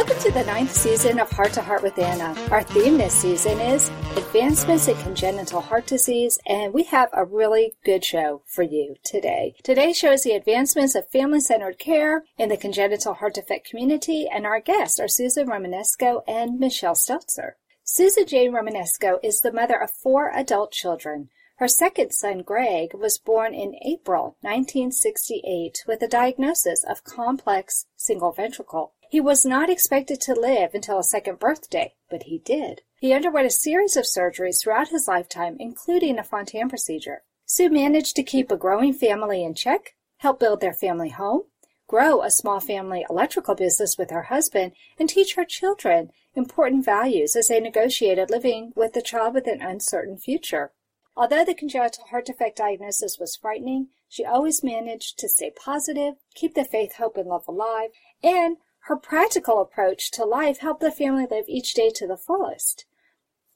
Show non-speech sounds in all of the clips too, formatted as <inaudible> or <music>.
Welcome to the ninth season of Heart to Heart with Anna. Our theme this season is Advancements in Congenital Heart Disease, and we have a really good show for you today. Today shows the advancements of family centered care in the congenital heart defect community, and our guests are Susan Romanesko and Michelle Steltzer. Susan Jane Romanesko is the mother of four adult children. Her second son, Greg, was born in April 1968 with a diagnosis of complex single ventricle. He was not expected to live until his second birthday, but he did. He underwent a series of surgeries throughout his lifetime, including a Fontan procedure. Sue managed to keep a growing family in check, help build their family home, grow a small family electrical business with her husband, and teach her children important values as they negotiated living with a child with an uncertain future. Although the congenital heart defect diagnosis was frightening, she always managed to stay positive, keep the faith, hope, and love alive, and her practical approach to life helped the family live each day to the fullest.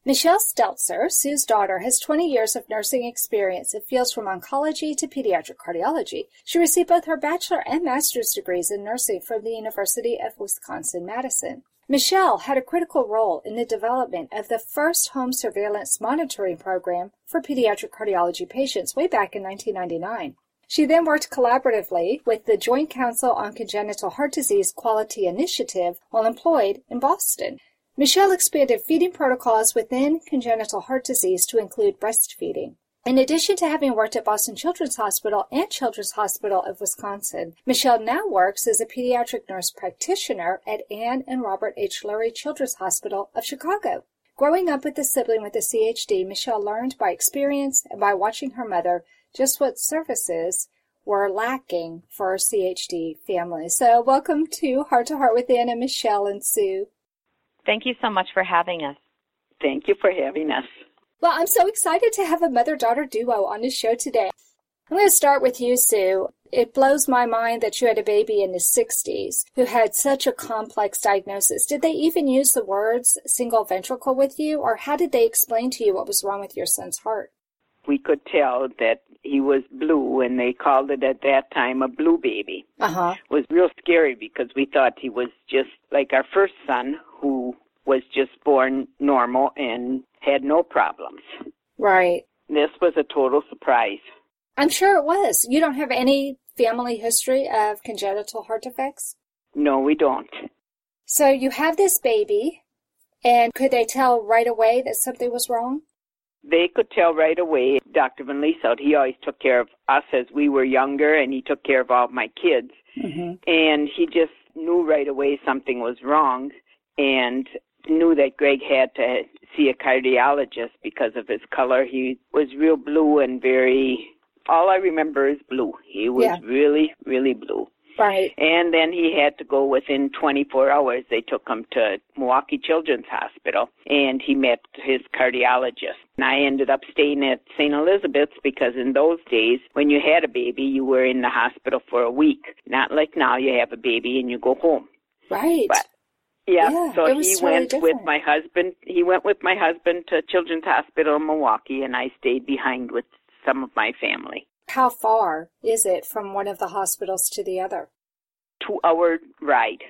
Michelle Steltzer, Sue's daughter, has 20 years of nursing experience in fields from oncology to pediatric cardiology. She received both her bachelor and master's degrees in nursing from the University of Wisconsin-Madison. Michelle had a critical role in the development of the first home surveillance monitoring program for pediatric cardiology patients way back in 1999. She then worked collaboratively with the Joint Council on Congenital Heart Disease Quality Initiative while employed in Boston. Michelle expanded feeding protocols within congenital heart disease to include breastfeeding. In addition to having worked at Boston Children's Hospital and Children's Hospital of Wisconsin, Michelle now works as a pediatric nurse practitioner at Ann and Robert H. Lurie Children's Hospital of Chicago. Growing up with a sibling with a CHD, Michelle learned by experience and by watching her mother just what services were lacking for our CHD families. So welcome to Heart to Heart with Anna, Michelle, and Sue. Thank you so much for having us. Thank you for having us. Well, I'm so excited to have a mother daughter duo on the show today. I'm going to start with you, Sue. It blows my mind that you had a baby in the 60s who had such a complex diagnosis. Did they even use the words single ventricle with you, or how did they explain to you what was wrong with your son's heart? We could tell that he was blue, and they called it at that time a blue baby. Uh-huh. It was real scary because we thought he was just like our first son, who was just born normal and had no problems. Right. This was a total surprise. I'm sure it was. You don't have any family history of congenital heart defects? No, we don't. So you have this baby, and could they tell right away that something was wrong? They could tell right away. Dr. Van Lieshout, he always took care of us as we were younger, and he took care of all my kids. Mm-hmm. And he just knew right away something was wrong, and knew that Greg had to see a cardiologist because of his color. He was real blue and very, all I remember is blue. He was Yeah. really, really blue. Right. And then he had to go within 24 hours. They took him to Milwaukee Children's Hospital and he met his cardiologist. And I ended up staying at St. Elizabeth's because in those days, when you had a baby, you were in the hospital for a week. Not like now, you have a baby and you go home. Right. But yeah, Yeah, so he went with my husband. He went with my husband to Children's Hospital in Milwaukee, and I stayed behind with some of my family. How far is it from one of the hospitals to the other? Two hour ride.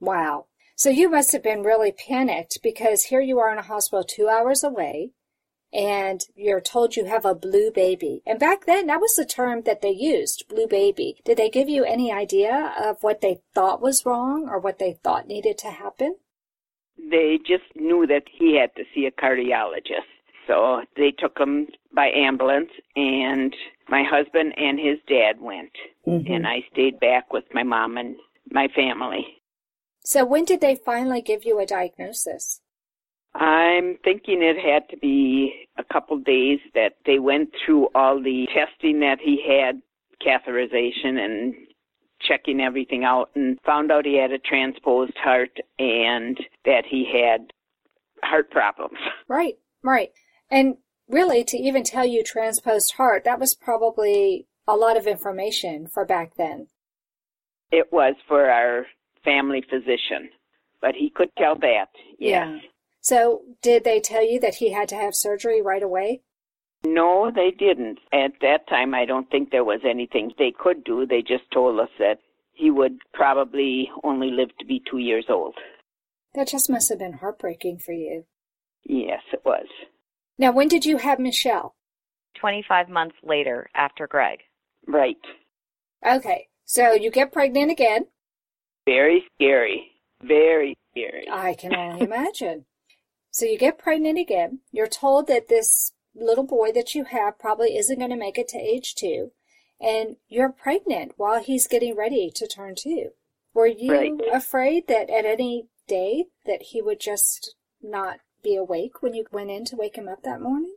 Wow. So you must have been really panicked because here you are in a hospital two hours away and you're told you have a blue baby. And back then, that was the term that they used, blue baby. Did they give you any idea of what they thought was wrong or what they thought needed to happen? They just knew that he had to see a cardiologist. So they took him by ambulance, and my husband and his dad went. Mm-hmm. And I stayed back with my mom and my family. So when did they finally give you a diagnosis? I'm thinking it had to be a couple days that they went through all the testing that he had, catheterization and checking everything out and found out he had a transposed heart and that he had heart problems. Right, right. And really to even tell you transposed heart, that was probably a lot of information for back then. It was for our family physician, but he could tell that. Yes. Yeah. So, did they tell you that he had to have surgery right away? No, they didn't. At that time, I don't think there was anything they could do. They just told us that he would probably only live to be two years old. That just must have been heartbreaking for you. Yes, it was. Now, when did you have Michelle? 25 months later after Greg. Right. Okay, so you get pregnant again. Very scary. Very scary. I can only <laughs> imagine. So you get pregnant again. You're told that this little boy that you have probably isn't going to make it to age two. And you're pregnant while he's getting ready to turn two. Were you right. afraid that at any day that he would just not be awake when you went in to wake him up that morning?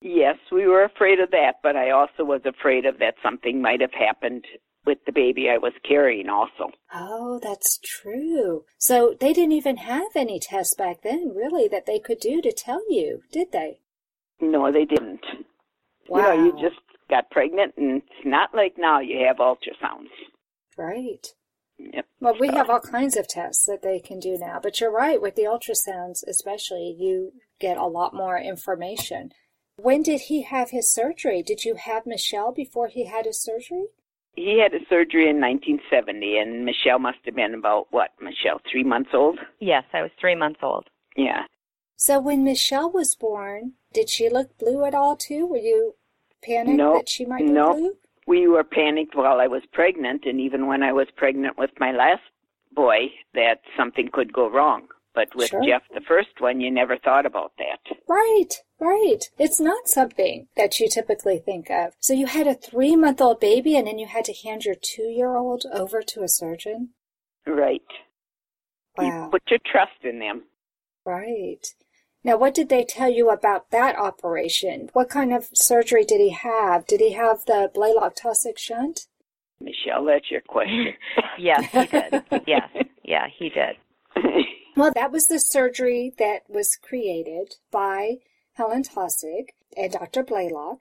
Yes, we were afraid of that, but I also was afraid of that something might have happened with the baby I was carrying also. Oh, that's true. So they didn't even have any tests back then, really, that they could do to tell you, did they? No, they didn't. Wow. You know, you just got pregnant, and it's not like now you have ultrasounds. Right. Yep. Well, we have all kinds of tests that they can do now, but you're right, with the ultrasounds especially, you get a lot more information. When did he have his surgery? Did you have Michelle before he had his surgery? He had a surgery in 1970, and Michelle must have been about what, Michelle, three months old? Yes, I was three months old. Yeah. So when Michelle was born, did she look blue at all too? Were you panicked nope. that she might look nope. blue? We were panicked while I was pregnant, and even when I was pregnant with my last boy, that something could go wrong. But with sure. Jeff, the first one, you never thought about that. Right, right. It's not something that you typically think of. So you had a three month old baby and then you had to hand your two year old over to a surgeon? Right. Wow. You put your trust in them. Right. Now, what did they tell you about that operation? What kind of surgery did he have? Did he have the Blalock Taussig shunt? Michelle, that's your question. <laughs> yes, he did. <laughs> yes, yeah, he did. <laughs> Well, that was the surgery that was created by Helen Taussig and Dr. Blalock,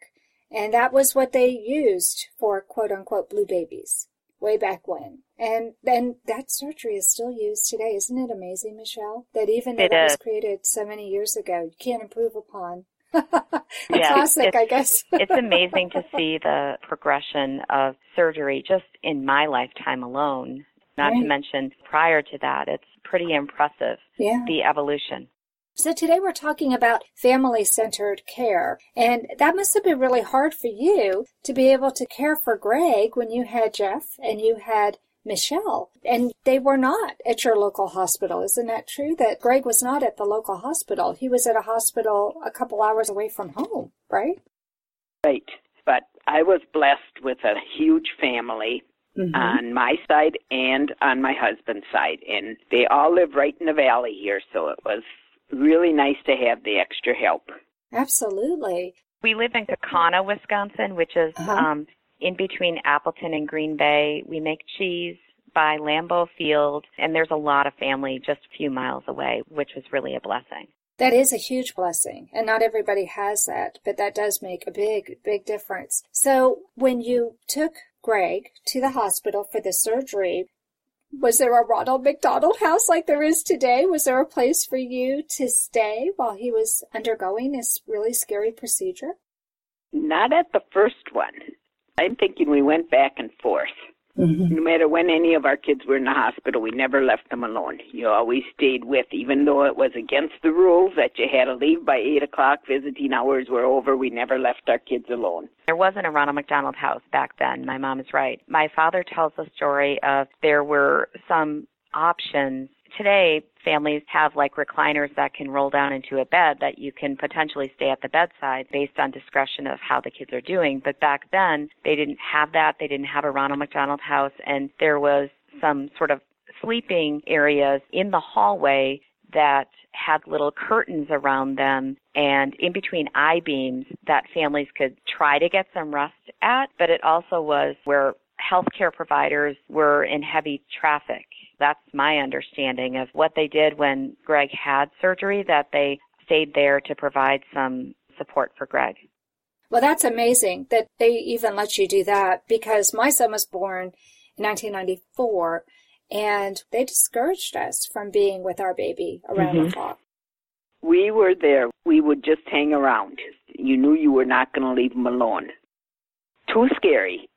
and that was what they used for quote unquote blue babies way back when. And then that surgery is still used today. Isn't it amazing, Michelle? That even though it that is. was created so many years ago, you can't improve upon. <laughs> Yeah, classic, it's- I guess. <laughs> it's amazing to see the progression of surgery just in my lifetime alone. Not to mention prior to that, it's pretty impressive yeah. the evolution. So today we're talking about family centered care. And that must have been really hard for you to be able to care for Greg when you had Jeff and you had Michelle. And they were not at your local hospital. Isn't that true? That Greg was not at the local hospital. He was at a hospital a couple hours away from home, right? Right. But I was blessed with a huge family Mm-hmm. on my side and on my husband's side. And they all live right in the valley here, so it was really nice to have the extra help. Absolutely. We live in Kaukauna, Wisconsin, which is Uh-huh. um, in between Appleton and Green Bay. We make cheese by Lambeau Field, and there's a lot of family just a few miles away, which was really a blessing. That is a huge blessing, and not everybody has that, but that does make a big, big difference. So, when you took Greg to the hospital for the surgery, was there a Ronald McDonald house like there is today? Was there a place for you to stay while he was undergoing this really scary procedure? Not at the first one. I'm thinking we went back and forth. Mm-hmm. No matter when any of our kids were in the hospital, we never left them alone. You always stayed with, even though it was against the rules that you had to leave by 8 o'clock, visiting hours were over, we never left our kids alone. There wasn't a Ronald McDonald House back then. My mom is right. My father tells the story of there were some options today families have like recliners that can roll down into a bed that you can potentially stay at the bedside based on discretion of how the kids are doing. But back then they didn't have that. They didn't have a Ronald McDonald house and there was some sort of sleeping areas in the hallway that had little curtains around them and in between I beams that families could try to get some rest at, but it also was where healthcare providers were in heavy traffic that's my understanding of what they did when Greg had surgery, that they stayed there to provide some support for Greg. Well, that's amazing that they even let you do that because my son was born in 1994 and they discouraged us from being with our baby around mm-hmm. the clock. We were there. We would just hang around. You knew you were not going to leave him alone. Too scary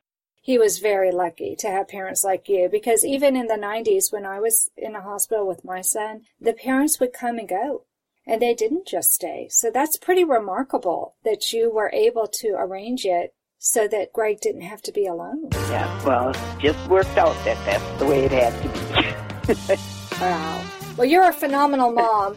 he was very lucky to have parents like you because even in the 90s when I was in a hospital with my son, the parents would come and go and they didn't just stay. So that's pretty remarkable that you were able to arrange it so that Greg didn't have to be alone. Yeah, well, it just worked out that that's the way it had to be. <laughs> wow. Well, you're a phenomenal mom.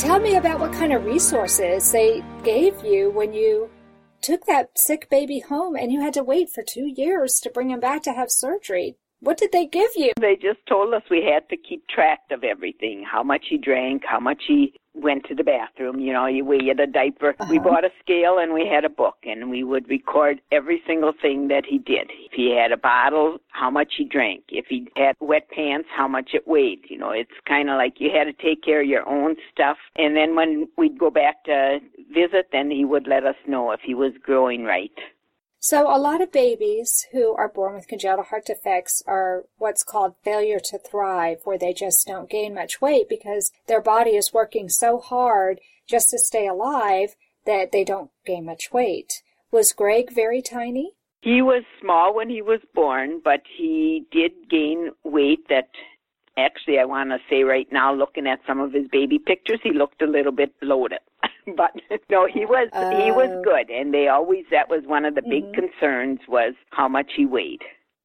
Tell me about what kind of resources they gave you when you took that sick baby home and you had to wait for two years to bring him back to have surgery. What did they give you? They just told us we had to keep track of everything how much he drank, how much he went to the bathroom, you know, we had a diaper. Uh-huh. We bought a scale and we had a book and we would record every single thing that he did. If he had a bottle, how much he drank. If he had wet pants, how much it weighed. You know, it's kind of like you had to take care of your own stuff. And then when we'd go back to visit, then he would let us know if he was growing right. So, a lot of babies who are born with congenital heart defects are what's called failure to thrive, where they just don't gain much weight because their body is working so hard just to stay alive that they don't gain much weight. Was Greg very tiny? He was small when he was born, but he did gain weight that actually I want to say right now looking at some of his baby pictures he looked a little bit bloated. <laughs> <laughs> but no, he was uh, he was oh. good, and they always that was one of the big mm-hmm. concerns was how much he weighed.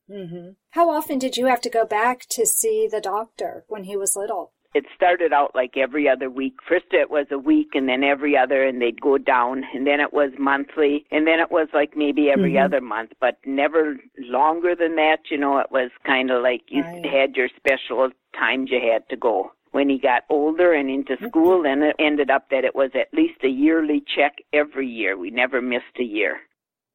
Mm-hmm. How often did you have to go back to see the doctor when he was little? It started out like every other week. First it was a week and then every other and they'd go down and then it was monthly and then it was like maybe every mm-hmm. other month, but never longer than that. You know, it was kind of like you right. had your special times you had to go when he got older and into school, then it ended up that it was at least a yearly check every year. We never missed a year.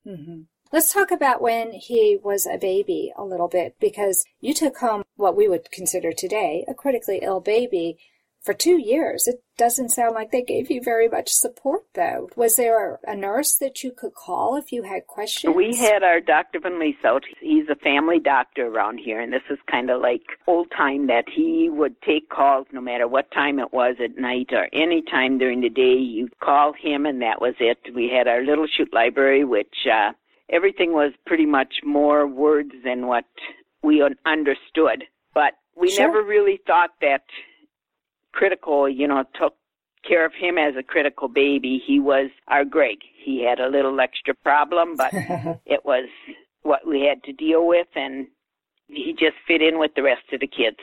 Mm-hmm. Let's talk about when he was a baby a little bit because you took home what we would consider today a critically ill baby for two years. It doesn't sound like they gave you very much support, though. Was there a nurse that you could call if you had questions? We had our Dr. Van Lees out. He's a family doctor around here, and this is kind of like old time that he would take calls no matter what time it was at night or any time during the day. You'd call him, and that was it. We had our little shoot library, which uh, everything was pretty much more words than what we understood. But we sure. never really thought that critical, you know, took care of him as a critical baby. He was our Greg. He had a little extra problem, but <laughs> it was what we had to deal with, and he just fit in with the rest of the kids.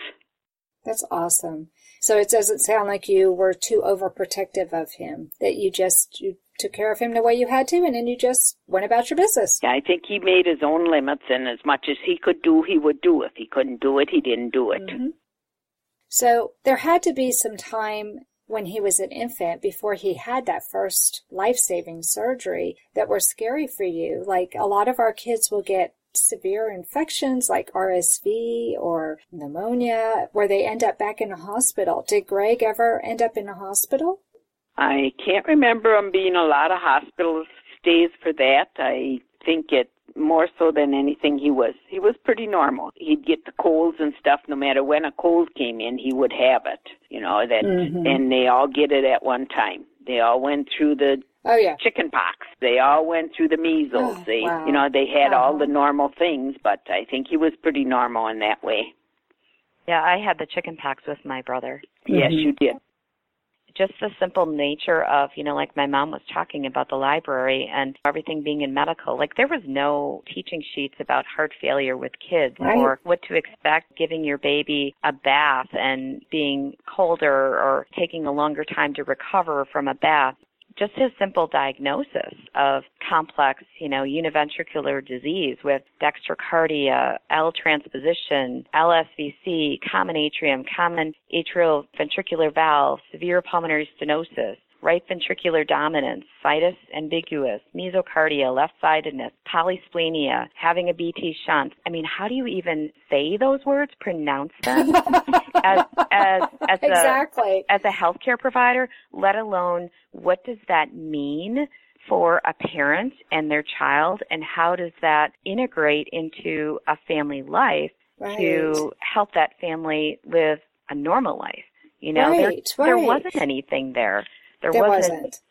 That's awesome. So it doesn't sound like you were too overprotective of him, that you just you took care of him the way you had to, and then you just went about your business. Yeah, I think he made his own limits, and as much as he could do, he would do. If he couldn't do it, he didn't do it. Mm-hmm. So there had to be some time when he was an infant before he had that first life-saving surgery that were scary for you. Like a lot of our kids will get severe infections like RSV or pneumonia where they end up back in a hospital. Did Greg ever end up in a hospital? I can't remember him being a lot of hospital stays for that. I think it more so than anything he was he was pretty normal he'd get the colds and stuff no matter when a cold came in he would have it you know that mm-hmm. and they all get it at one time they all went through the oh yeah chicken pox they all went through the measles oh, they wow. you know they had wow. all the normal things but i think he was pretty normal in that way yeah i had the chicken pox with my brother yes mm-hmm. you did just the simple nature of, you know, like my mom was talking about the library and everything being in medical. Like there was no teaching sheets about heart failure with kids right. or what to expect giving your baby a bath and being colder or taking a longer time to recover from a bath just his simple diagnosis of complex, you know, univentricular disease with dextrocardia, L transposition, LSVC, common atrium, common atrial ventricular valve, severe pulmonary stenosis, right ventricular dominance, situs ambiguus, mesocardia, left-sidedness, polysplenia, having a BT shunt. I mean, how do you even say those words, pronounce them <laughs> as, as, as, exactly. a, as a healthcare provider, let alone what does that mean for a parent and their child and how does that integrate into a family life right. to help that family live a normal life? You know, right, there, right. there wasn't anything there. There, there wasn't, wasn't.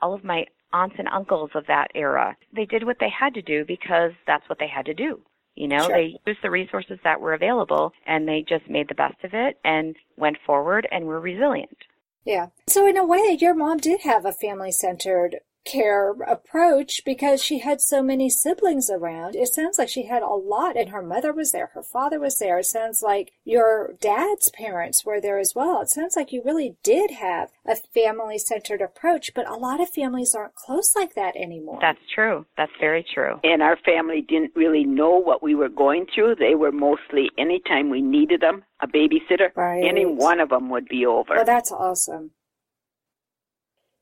All of my aunts and uncles of that era, they did what they had to do because that's what they had to do. You know, sure. they used the resources that were available and they just made the best of it and went forward and were resilient. Yeah. So in a way, your mom did have a family centered care approach because she had so many siblings around. It sounds like she had a lot, and her mother was there, her father was there. It sounds like your dad's parents were there as well. It sounds like you really did have a family centered approach, but a lot of families aren't close like that anymore. That's true. That's very true. And our family didn't really know what we were going through. They were mostly, anytime we needed them, a babysitter, right. any one of them would be over. Well, that's awesome.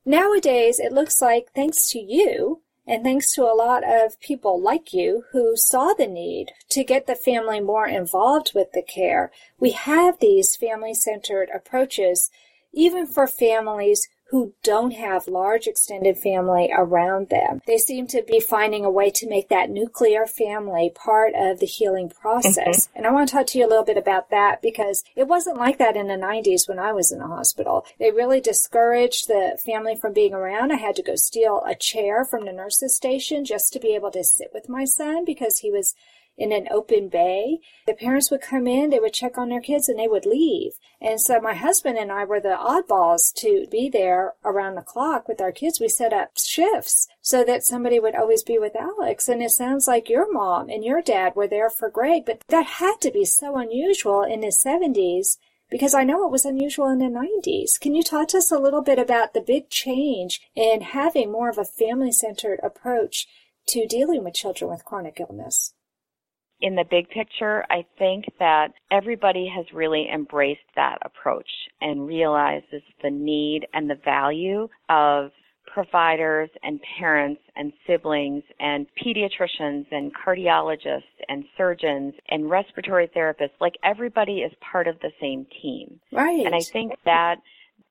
Nowadays, it looks like thanks to you and thanks to a lot of people like you who saw the need to get the family more involved with the care, we have these family centered approaches even for families who don't have large extended family around them. They seem to be finding a way to make that nuclear family part of the healing process. Mm-hmm. And I want to talk to you a little bit about that because it wasn't like that in the 90s when I was in the hospital. They really discouraged the family from being around. I had to go steal a chair from the nurse's station just to be able to sit with my son because he was in an open bay. The parents would come in, they would check on their kids, and they would leave. And so my husband and I were the oddballs to be there around the clock with our kids. We set up shifts so that somebody would always be with Alex. And it sounds like your mom and your dad were there for Greg, but that had to be so unusual in the 70s because I know it was unusual in the 90s. Can you talk to us a little bit about the big change in having more of a family centered approach to dealing with children with chronic illness? In the big picture, I think that everybody has really embraced that approach and realizes the need and the value of providers and parents and siblings and pediatricians and cardiologists and surgeons and respiratory therapists. Like everybody is part of the same team. Right. And I think that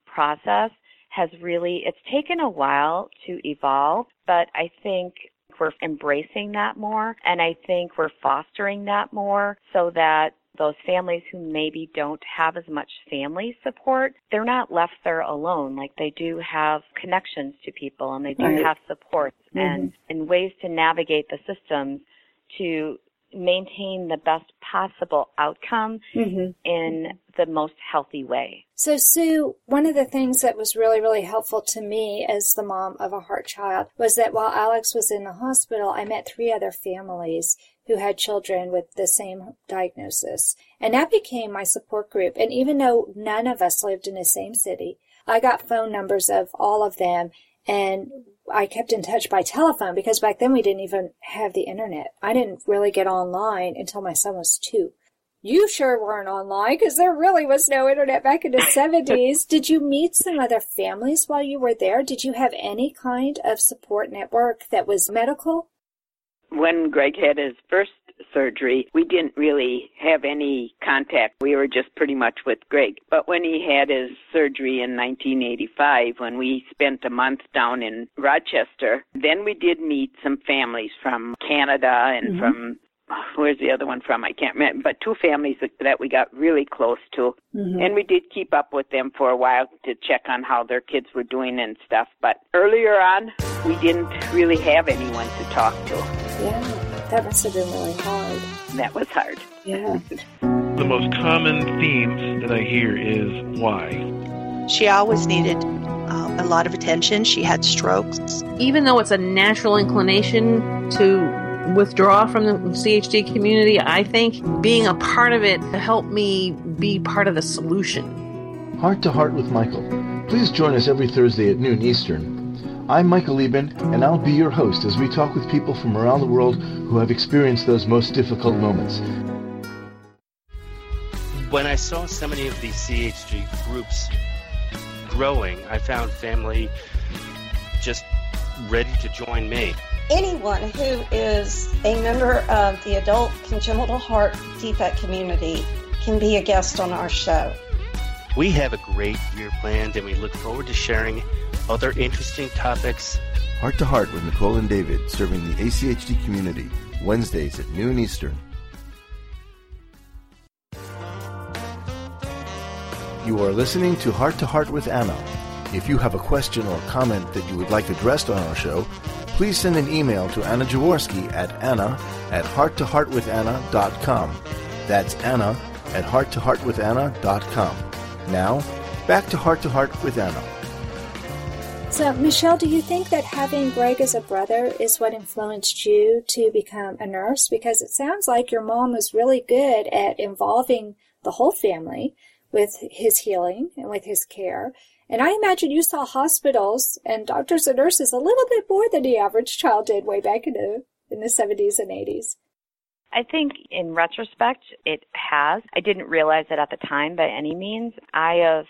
process has really, it's taken a while to evolve, but I think we're embracing that more and I think we're fostering that more so that those families who maybe don't have as much family support, they're not left there alone. Like they do have connections to people and they do right. have support mm-hmm. and, and ways to navigate the systems to maintain the best possible outcome mm-hmm. in the most healthy way. So, Sue, one of the things that was really, really helpful to me as the mom of a heart child was that while Alex was in the hospital, I met three other families who had children with the same diagnosis. And that became my support group. And even though none of us lived in the same city, I got phone numbers of all of them and I kept in touch by telephone because back then we didn't even have the internet. I didn't really get online until my son was two. You sure weren't online because there really was no internet back in the <laughs> 70s. Did you meet some other families while you were there? Did you have any kind of support network that was medical? When Greg had his first surgery, we didn't really have any contact. We were just pretty much with Greg. But when he had his surgery in 1985, when we spent a month down in Rochester, then we did meet some families from Canada and mm-hmm. from where's the other one from? I can't remember, but two families that we got really close to. Mm-hmm. And we did keep up with them for a while to check on how their kids were doing and stuff. But earlier on, we didn't really have anyone to talk to. Yeah. That must have been really hard. That was hard. Yeah. the most common themes that I hear is why. She always needed uh, a lot of attention. She had strokes. Even though it's a natural inclination to withdraw from the CHD community, I think being a part of it helped me be part of the solution. Heart to Heart with Michael. Please join us every Thursday at noon Eastern I'm Michael Lieben, and I'll be your host as we talk with people from around the world who have experienced those most difficult moments. When I saw so many of these CHD groups growing, I found family just ready to join me. Anyone who is a member of the adult congenital heart defect community can be a guest on our show. We have a great year planned, and we look forward to sharing other interesting topics. Heart to Heart with Nicole and David, serving the ACHD community, Wednesdays at noon Eastern. You are listening to Heart to Heart with Anna. If you have a question or comment that you would like addressed on our show, please send an email to Anna Jaworski at anna at hearttoheartwithanna.com. That's Anna at hearttoheartwithanna.com. Now, back to Heart to Heart with Anna. So, Michelle, do you think that having Greg as a brother is what influenced you to become a nurse? Because it sounds like your mom was really good at involving the whole family with his healing and with his care. And I imagine you saw hospitals and doctors and nurses a little bit more than the average child did way back in the in the 70s and 80s. I think in retrospect, it has. I didn't realize it at the time by any means. I have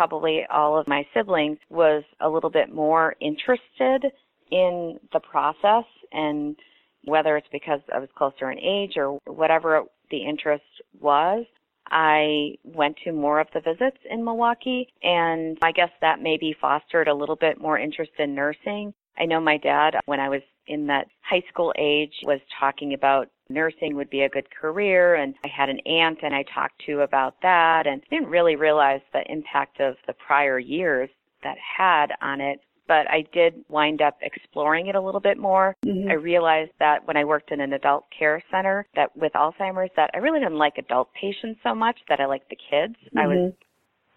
probably all of my siblings was a little bit more interested in the process and whether it's because I was closer in age or whatever the interest was, I went to more of the visits in Milwaukee and I guess that maybe fostered a little bit more interest in nursing. I know my dad, when I was in that high school age, was talking about nursing would be a good career and I had an aunt and I talked to about that and didn't really realize the impact of the prior years that had on it but I did wind up exploring it a little bit more. Mm-hmm. I realized that when I worked in an adult care center that with Alzheimer's that I really didn't like adult patients so much that I liked the kids. Mm-hmm. I was mm-hmm.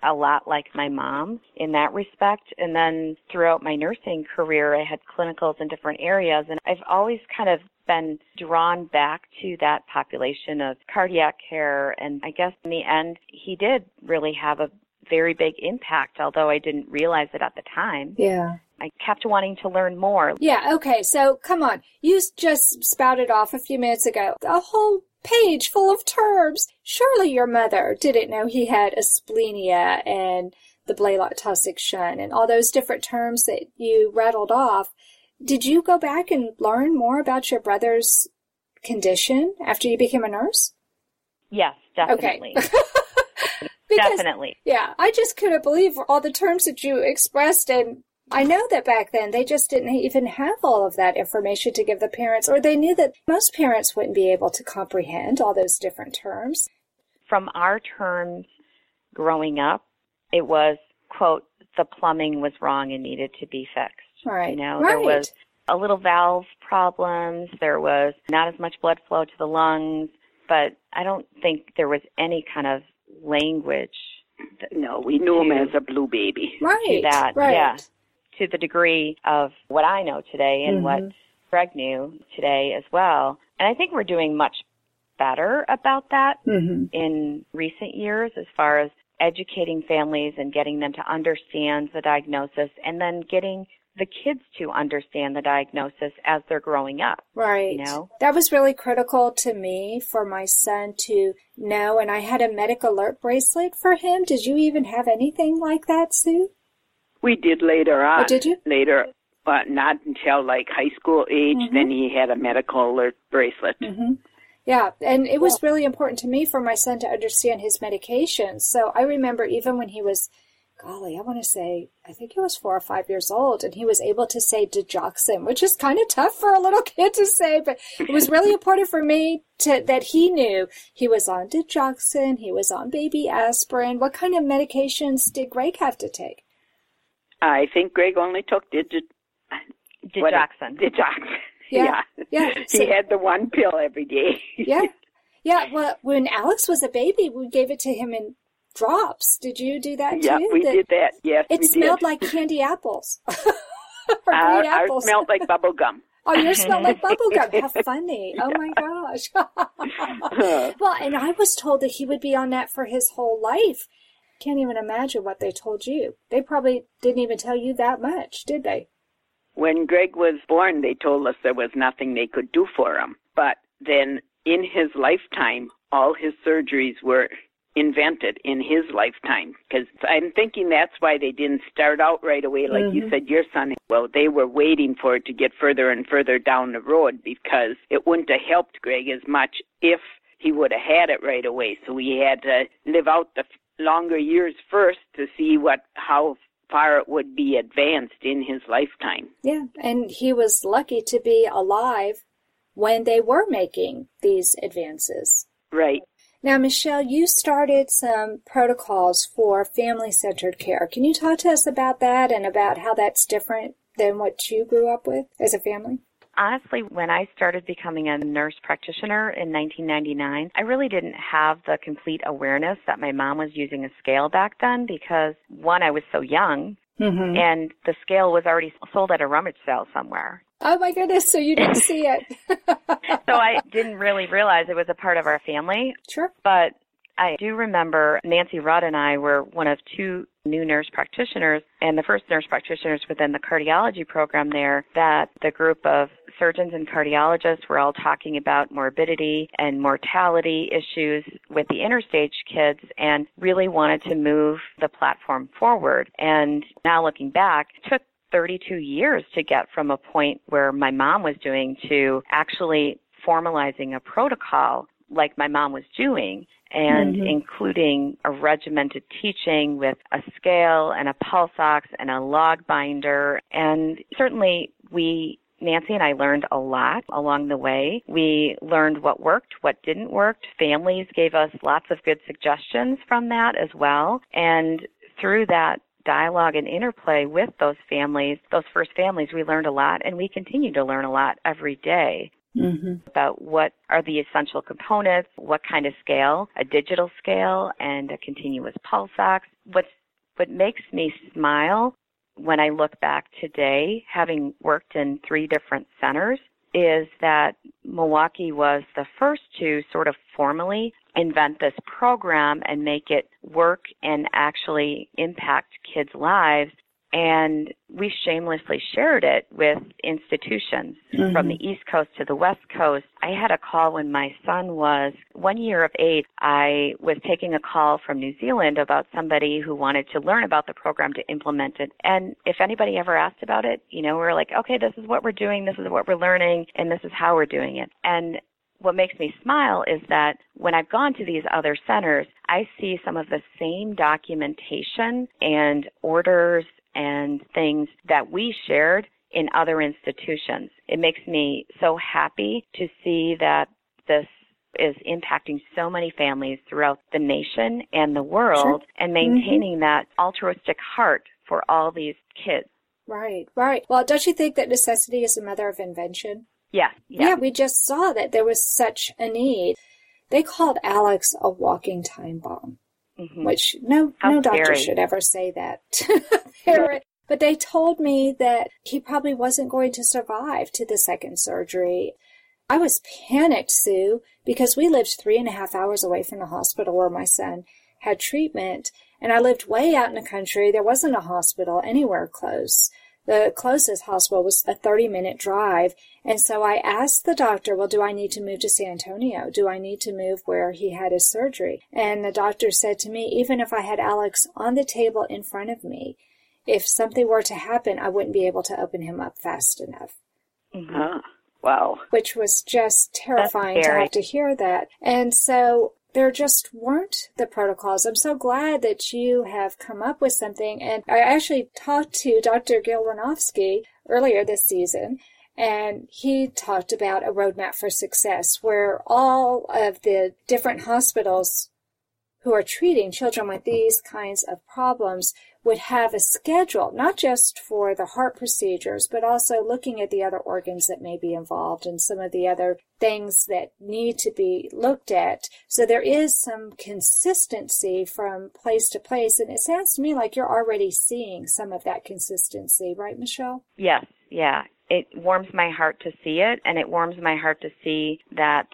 A lot like my mom in that respect. And then throughout my nursing career, I had clinicals in different areas and I've always kind of been drawn back to that population of cardiac care. And I guess in the end, he did really have a very big impact, although I didn't realize it at the time. Yeah. I kept wanting to learn more. Yeah, okay, so come on. You just spouted off a few minutes ago a whole page full of terms. Surely your mother didn't know he had asplenia and the Blalock-Taussig shunt and all those different terms that you rattled off. Did you go back and learn more about your brother's condition after you became a nurse? Yes, definitely. Okay. <laughs> because, definitely. Yeah, I just couldn't believe all the terms that you expressed and I know that back then they just didn't even have all of that information to give the parents, or they knew that most parents wouldn't be able to comprehend all those different terms. From our terms growing up, it was, quote, the plumbing was wrong and needed to be fixed. Right. You know, right. there was a little valve problems, there was not as much blood flow to the lungs, but I don't think there was any kind of language. no, we knew him as a blue baby. Right. that, right. yeah. To the degree of what I know today and mm-hmm. what Greg knew today as well. And I think we're doing much better about that mm-hmm. in recent years as far as educating families and getting them to understand the diagnosis and then getting the kids to understand the diagnosis as they're growing up. Right. You know? That was really critical to me for my son to know. And I had a medic alert bracelet for him. Did you even have anything like that, Sue? We did later on. Oh, did you? Later, but not until like high school age. Mm-hmm. Then he had a medical alert bracelet. Mm-hmm. Yeah, and it was really important to me for my son to understand his medications. So I remember even when he was, golly, I want to say, I think he was four or five years old, and he was able to say digoxin, which is kind of tough for a little <laughs> kid to say, but it was really important for me to that he knew he was on digoxin, he was on baby aspirin. What kind of medications did Greg have to take? I think Greg only took digit. Digoxin. Digoxin. Yeah. Yeah. he So- had the one pill every day. <laughs> yeah. Yeah. Well, when Alex was a baby, we gave it to him in drops. Did you do that too? yeah, we The- did that. Yes, It we smelled did. like candy apples. <laughs> or Our, green our apples. smelled like bubble gum. <laughs> Oh, yours smelled like bubble gum. How funny. Oh my gosh. well, and I was told that he would be on that for his whole life. Can't even imagine what they told you. They probably didn't even tell you that much, did they? When Greg was born, they told us there was nothing they could do for him. But then in his lifetime, all his surgeries were invented in his lifetime. Because I'm thinking that's why they didn't start out right away, like you Mhm. said, your son. Well, they were waiting for it to get further and further down the road because it wouldn't have helped Greg as much if he would have had it right away. So he had to live out the longer years first to see what how far it would be advanced in his lifetime. Yeah, and he was lucky to be alive when they were making these advances. Right. Now, Michelle, you started some protocols for family centered care. Can you talk to us about that and about how that's different than what you grew up with as a family? Honestly, when I started becoming a nurse practitioner in 1999, I really didn't have the complete awareness that my mom was using a scale back then because one, I was so young Mm-hmm. and the scale was already sold at a rummage sale somewhere. Oh my goodness, so you didn't <laughs> see it. So I didn't really realize it was a part of our family. Sure. But I do remember Nancy Rudd and I were one of two new nurse practitioners and the first nurse practitioners within the cardiology program there that the group of surgeons and cardiologists were all talking about morbidity and mortality issues with the interstage kids and really wanted to move the platform forward. And now looking back, it took 32 years to get from a point where my mom was doing to actually formalizing a protocol like my mom was doing and Mhm. including a regimented teaching with a scale and a pulse ox and a log binder. And certainly we Nancy and I learned a lot along the way. We learned what worked, what didn't work. Families gave us lots of good suggestions from that as well. And through that dialogue and interplay with those families, those first families, we learned a lot and we continue to learn a lot every day Mm-hmm. about what are the essential components, what kind of scale, a digital scale and a continuous pulse ox. What's, what makes me smile when I look back today, having worked in three different centers, is that Milwaukee was the first to sort of formally invent this program and make it work and actually impact kids' lives. And we shamelessly shared it with institutions from the mm-hmm. East Coast to the West Coast. I had a call when my son was one year of age. I was taking a call from New Zealand about somebody who wanted to learn about the program to implement it. And if anybody ever asked about it, you know, we were like, okay, this is what we're doing, this is what we're learning, and this is how we're doing it. And what makes me smile is that when I've gone to these other centers, I see some of the same documentation and orders and things that we shared in other institutions. It makes me so happy to see that this is impacting so many families throughout the nation and the world Sure. and mm-hmm. maintaining that altruistic heart for all these kids. Right, right. Well, don't you think that necessity is the mother of invention? Yeah, Yeah, we just saw that there was such a need. They called Alex a walking time bomb, Mhm. which no How no doctor should ever say that to a parent. But they told me that he probably wasn't going to survive to the second surgery. I was panicked, Sue, because we lived three and a half hours away from the hospital where my son had treatment, and I lived way out in the country. There wasn't a hospital anywhere close. The closest hospital was a 30 minute drive. And so I asked the doctor, well, do I need to move to San Antonio? Do I need to move where he had his surgery? And the doctor said to me, even if I had Alex on the table in front of me, if something were to happen, I wouldn't be able to open him up fast enough. Mm-hmm. Ah, wow. Which was just terrifying to have to hear that. And so there just weren't the protocols. I'm so glad that you have come up with something. And I actually talked to Dr. Gil Wernovsky earlier this season, and he talked about a roadmap for success where all of the different hospitals who are treating children with these kinds of problems would have a schedule, not just for the heart procedures, but also looking at the other organs that may be involved and some of the other things that need to be looked at. So there is some consistency from place to place. And it sounds to me like you're already seeing some of that consistency, right, Michelle? Yes, yeah. It warms my heart to see it, and it warms my heart to see that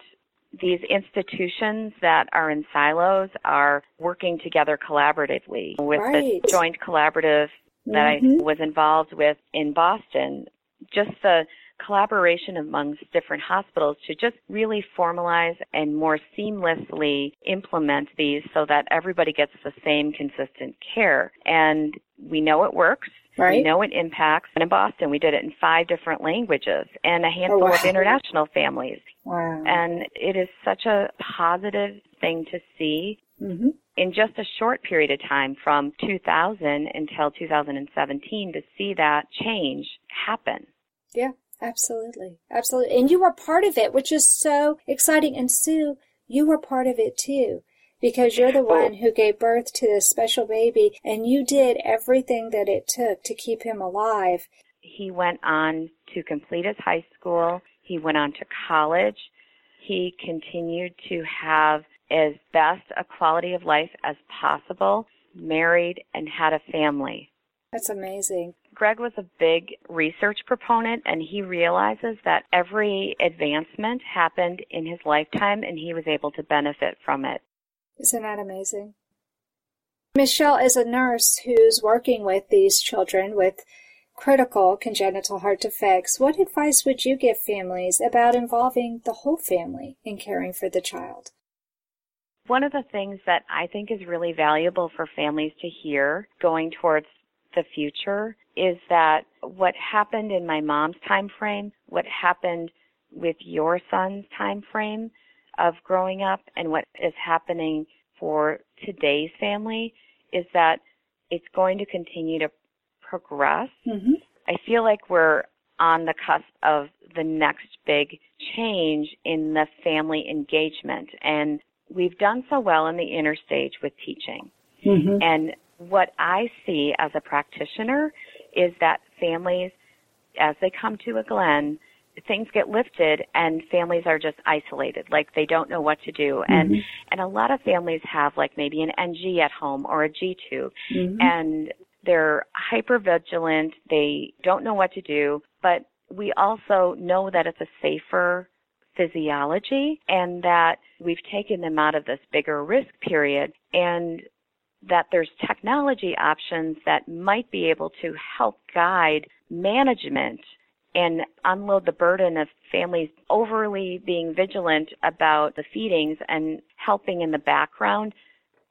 these institutions that are in silos are working together collaboratively with right. the joint collaborative that mm-hmm. I was involved with in Boston. Just the collaboration amongst different hospitals to just really formalize and more seamlessly implement these so that everybody gets the same consistent care. And we know it works. Right. We know it impacts. And in Boston, we did it in five different languages and a handful oh, wow. of international families. Wow. And it is such a positive thing to see mm-hmm. in just a short period of time from 2000 until 2017 to see that change happen. Yeah, absolutely. Absolutely. And you were part of it, which is so exciting. And Sue, you were part of it too because you're the oh. one who gave birth to this special baby and you did everything that it took to keep him alive. He went on to complete his high school. He went on to college. He continued to have as best a quality of life as possible, married and had a family. That's amazing. Greg was a big research proponent and he realizes that every advancement happened in his lifetime and he was able to benefit from it. Isn't that amazing? Michelle is a nurse who's working with these children with critical congenital heart defects. What advice would you give families about involving the whole family in caring for the child? One of the things that I think is really valuable for families to hear going towards the future is that what happened in my mom's time frame, what happened with your son's time frame, of growing up and what is happening for today's family is that it's going to continue to progress. Mm-hmm. I feel like we're on the cusp of the next big change in the family engagement. And we've done so well in the interstage with teaching. Mm-hmm. And what I see as a practitioner is that families, as they come to a Glenn, things get lifted and families are just isolated like they don't know what to do mm-hmm. and and a lot of families have like maybe an ng at home or a g tube mm-hmm. and they're hyper vigilant they don't know what to do but we also know that it's a safer physiology and that we've taken them out of this bigger risk period and that there's technology options that might be able to help guide management and unload the burden of families overly being vigilant about the feedings and helping in the background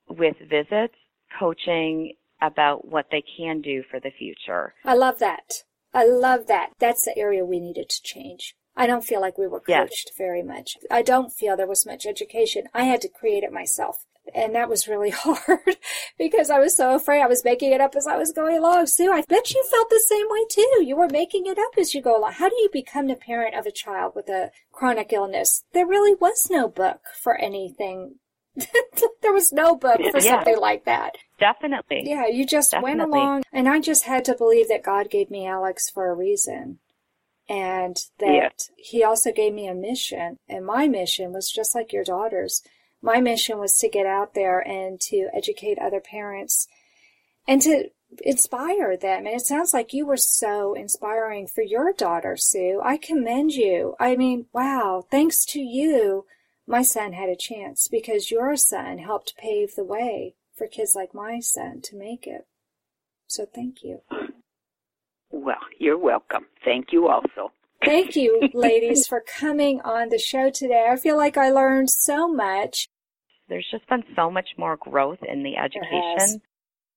with visits, coaching about what they can do for the future. I love that. I love that. That's the area we needed to change. I don't feel like we were coached yes. very much. I don't feel there was much education. I had to create it myself. And that was really <laughs> hard because I was so afraid I was making it up as I was going along. Sue, I bet you felt the same way too. You were making it up as you go along. How do you become the parent of a child with a chronic illness? There really was no book for anything. <laughs> there was no book for yeah. something like that. Definitely. Yeah, you just Definitely. went along and I just had to believe that God gave me Alex for a reason. And that yeah. he also gave me a mission. And my mission was just like your daughter's my mission was to get out there and to educate other parents and to inspire them. And it sounds like you were so inspiring for your daughter, Sue. I commend you. I mean, wow, thanks to you, my son had a chance because your son helped pave the way for kids like my son to make it. So thank you. Well, you're welcome. Thank you also. Thank you, ladies, <laughs> for coming on the show today. I feel like I learned so much. There's just been so much more growth in the education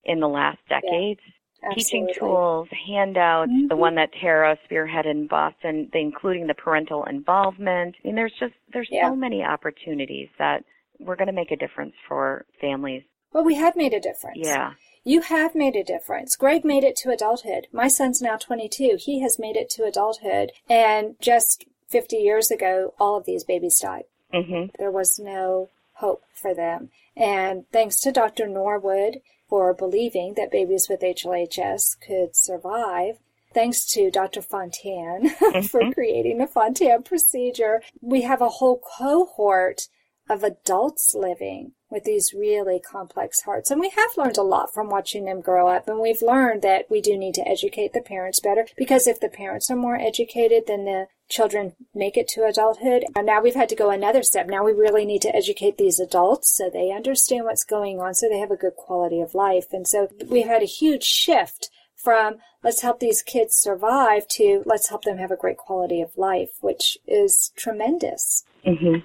in the last decades. Yeah, Teaching tools, handouts, the Mhm. one that Tara spearheaded in Boston, the, including the parental involvement. I mean, there's just there's Yeah. so many opportunities that we're going to make a difference for families. Well, we have made a difference. Yeah. You have made a difference. Greg made it to adulthood. My son's now 22. He has made it to adulthood. And just 50 years ago, all of these babies died. hmm There was no hope for them. And thanks to Dr. Norwood for believing that babies with HLHS could survive, thanks to Dr. Fontan <laughs> for creating the Fontan procedure, we have a whole cohort of adults living with these really complex hearts. And we have learned a lot from watching them grow up. And we've learned that we do need to educate the parents better because if the parents are more educated, then the children make it to adulthood. And now we've had to go another step. Now we really need to educate these adults so they understand what's going on, so they have a good quality of life. And so we've had a huge shift from let's help these kids survive to let's help them have a great quality of life, which is tremendous. hmm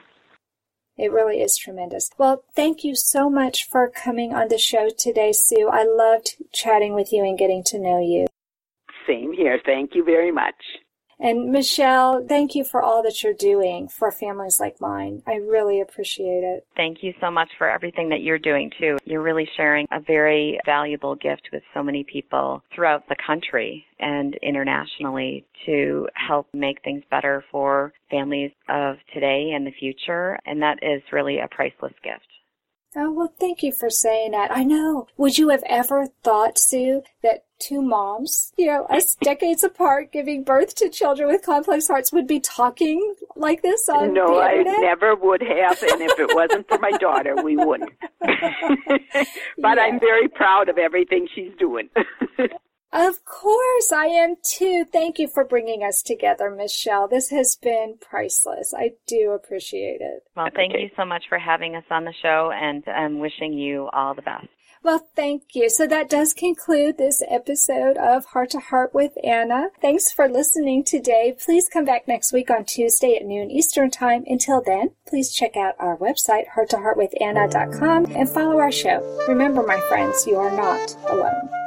It really is tremendous. Well, thank you so much for coming on the show today, Sue. I loved chatting with you and getting to know you. Same here. Thank you very much. And Michelle, thank you for all that you're doing for families like mine. I really appreciate it. Thank you so much for everything that you're doing too. You're really sharing a very valuable gift with so many people throughout the country and internationally to help make things better for families of today and the future. And that is really a priceless gift. Oh, well, thank you for saying that. I know. Would you have ever thought, Sue, that two moms, you know, us <laughs> decades apart, giving birth to children with complex hearts would be talking like this on no, the I never would have, and if it wasn't for my daughter, we wouldn't. <laughs> <laughs> but I'm very proud of everything she's doing. Of course, I am too. Thank you for bringing us together, Michelle. This has been priceless. I do appreciate it. Well, thank you so much for having us on the show and I'm wishing you all the best. Well, thank you. So that does conclude this episode of Heart to Heart with Anna. Thanks for listening today. Please come back next week on Tuesday at noon Eastern Time. Until then, please check out our website, hearttoheartwithanna.com, and follow our show. Remember, my friends, you are not alone.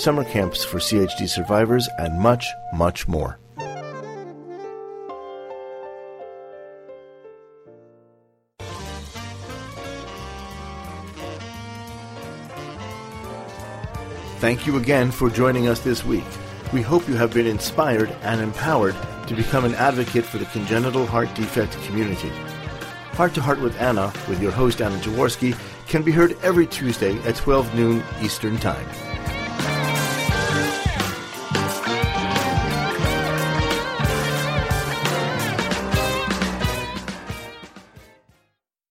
summer camps for CHD survivors, and much, much more. Thank you again for joining us this week. We hope you have been inspired and empowered to become an advocate for the congenital heart defect community. Heart to Heart with Anna, with your host Anna Jaworski, can be heard every Tuesday at 12 noon Eastern Time.